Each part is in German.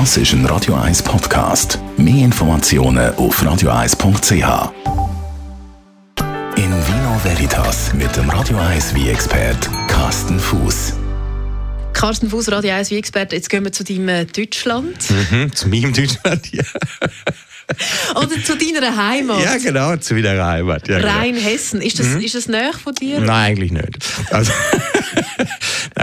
Das ist ein Radio 1 Podcast. Mehr Informationen auf radio1.ch. In Vino Veritas mit dem Radio 1 wie expert Carsten Fuß. Carsten Fuß, Radio 1 wie expert Jetzt gehen wir zu deinem äh, Deutschland. Mhm, zu meinem Deutschland, ja. Oder zu deiner Heimat. Ja, genau, zu meiner Heimat. Ja, genau. Rheinhessen. Ist das, mhm. ist das näher von dir? Nein, eigentlich nicht. Also,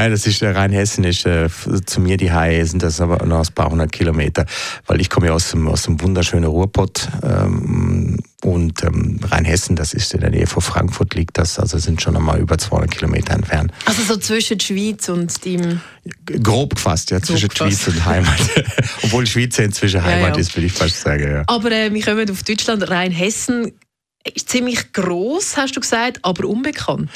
Nein, das ist äh, Rheinhessen ist äh, zu mir die Haie sind das aber noch ein paar hundert Kilometer, weil ich komme ja aus dem, aus dem wunderschönen Ruhrpott ähm, und ähm, Rheinhessen, das ist in der Nähe von Frankfurt liegt das, also sind schon einmal über 200 Kilometer entfernt. Also so zwischen Schweiz und dem... Grob gefasst, ja, Grob zwischen gefasst. Schweiz und Heimat. Obwohl Schweiz ja inzwischen Heimat ja, ja. ist, würde ich fast sagen. Ja. Aber äh, wir kommen auf Deutschland, Rheinhessen ist ziemlich groß, hast du gesagt, aber unbekannt.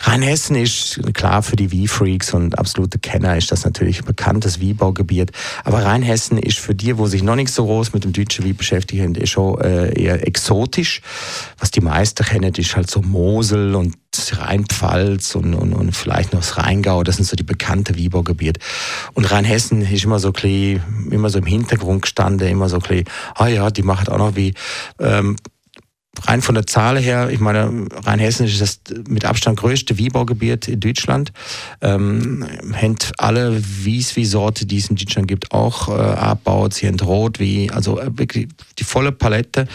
Rheinhessen ist klar für die Wie-Freaks und absolute Kenner ist das natürlich ein bekanntes Wie-Baugebiet. Aber Rheinhessen ist für die, wo sich noch nicht so groß mit dem deutschen Wie beschäftigen, ist schon äh, eher exotisch. Was die meisten kennen, ist halt so Mosel und Rheinpfalz und, und, und vielleicht noch das Rheingau, das sind so die bekannten Wiebergebiete. Und Rheinhessen ist immer so ein immer so im Hintergrund gestanden, immer so ein bisschen, ah ja, die machen auch noch wie ähm, rein von der Zahl her, ich meine, Rheinhessen ist das mit Abstand größte Wiebaugebiet in Deutschland. Ähm, haben alle Wies wie Sorte, die es in Deutschland gibt, auch äh, abbaut. Sie haben Rot wie, also äh, wirklich die volle Palette.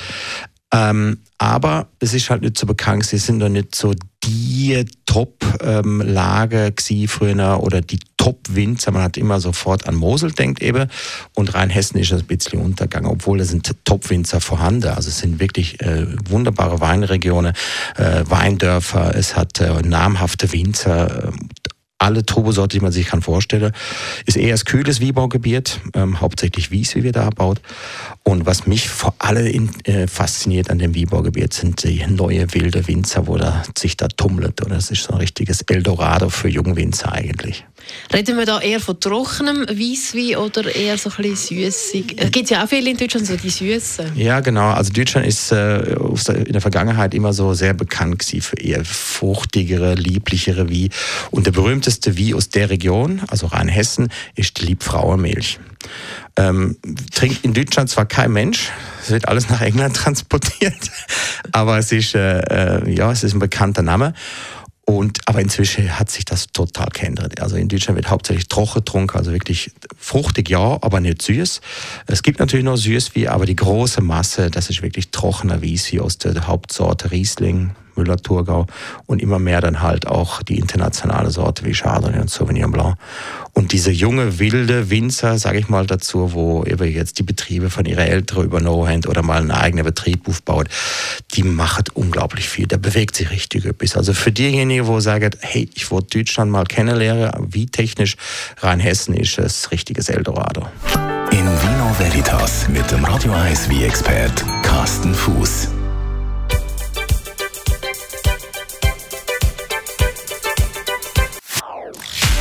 Ähm, aber es ist halt nicht so bekannt, sie sind doch nicht so die Top-Lage ähm, früher oder die Top-Winzer. Man hat immer sofort an Mosel denkt eben und Rheinhessen ist ein bisschen untergegangen, obwohl es sind Top-Winzer vorhanden. Also es sind wirklich äh, wunderbare Weinregionen, äh, Weindörfer, es hat äh, namhafte Winzer, äh, alle Turbosorte, die man sich kann vorstellen. Ist eher das kühles Wiebaugebiet, ähm, hauptsächlich Wies, wie wir da baut. Und was mich vor allem äh, fasziniert an dem Wiebaugebiet sind die neue wilde Winzer, wo da sich da tummelt. Und das ist so ein richtiges Eldorado für Jungwinzer eigentlich. Reden wir da eher von trockenem Weisswein oder eher so ein bisschen süßig? Es gibt ja auch viele in Deutschland, so die Süßen. Ja, genau. Also Deutschland ist äh, in der Vergangenheit immer so sehr bekannt gewesen für eher fruchtigere, lieblichere Wie. Und der berühmteste Wie aus der Region, also Rheinhessen, ist die Liebfrauenmilch. Ähm, trinkt in Deutschland zwar kein Mensch, es wird alles nach England transportiert, aber es ist, äh, äh ja, es ist ein bekannter Name. Und, aber inzwischen hat sich das total geändert. Also in Deutschland wird hauptsächlich trocken getrunken, also wirklich fruchtig, ja, aber nicht süß. Es gibt natürlich noch süß wie, aber die große Masse, das ist wirklich trockener Wies aus der Hauptsorte Riesling, Müller-Thurgau und immer mehr dann halt auch die internationale Sorte wie Chardonnay und Sauvignon Blanc. Und diese junge, wilde Winzer, sage ich mal dazu, wo eben jetzt die Betriebe von ihrer Eltern übernommen haben oder mal einen eigenen Betrieb aufbaut, die machen unglaublich viel. Da bewegt sich richtig etwas. Also für diejenigen, wo sagen, hey, ich wollte Deutschland mal kennenlernen, wie technisch Rheinhessen ist, ist richtiges Eldorado. In Vino Veritas mit dem Radio 1 wie expert Carsten Fuß.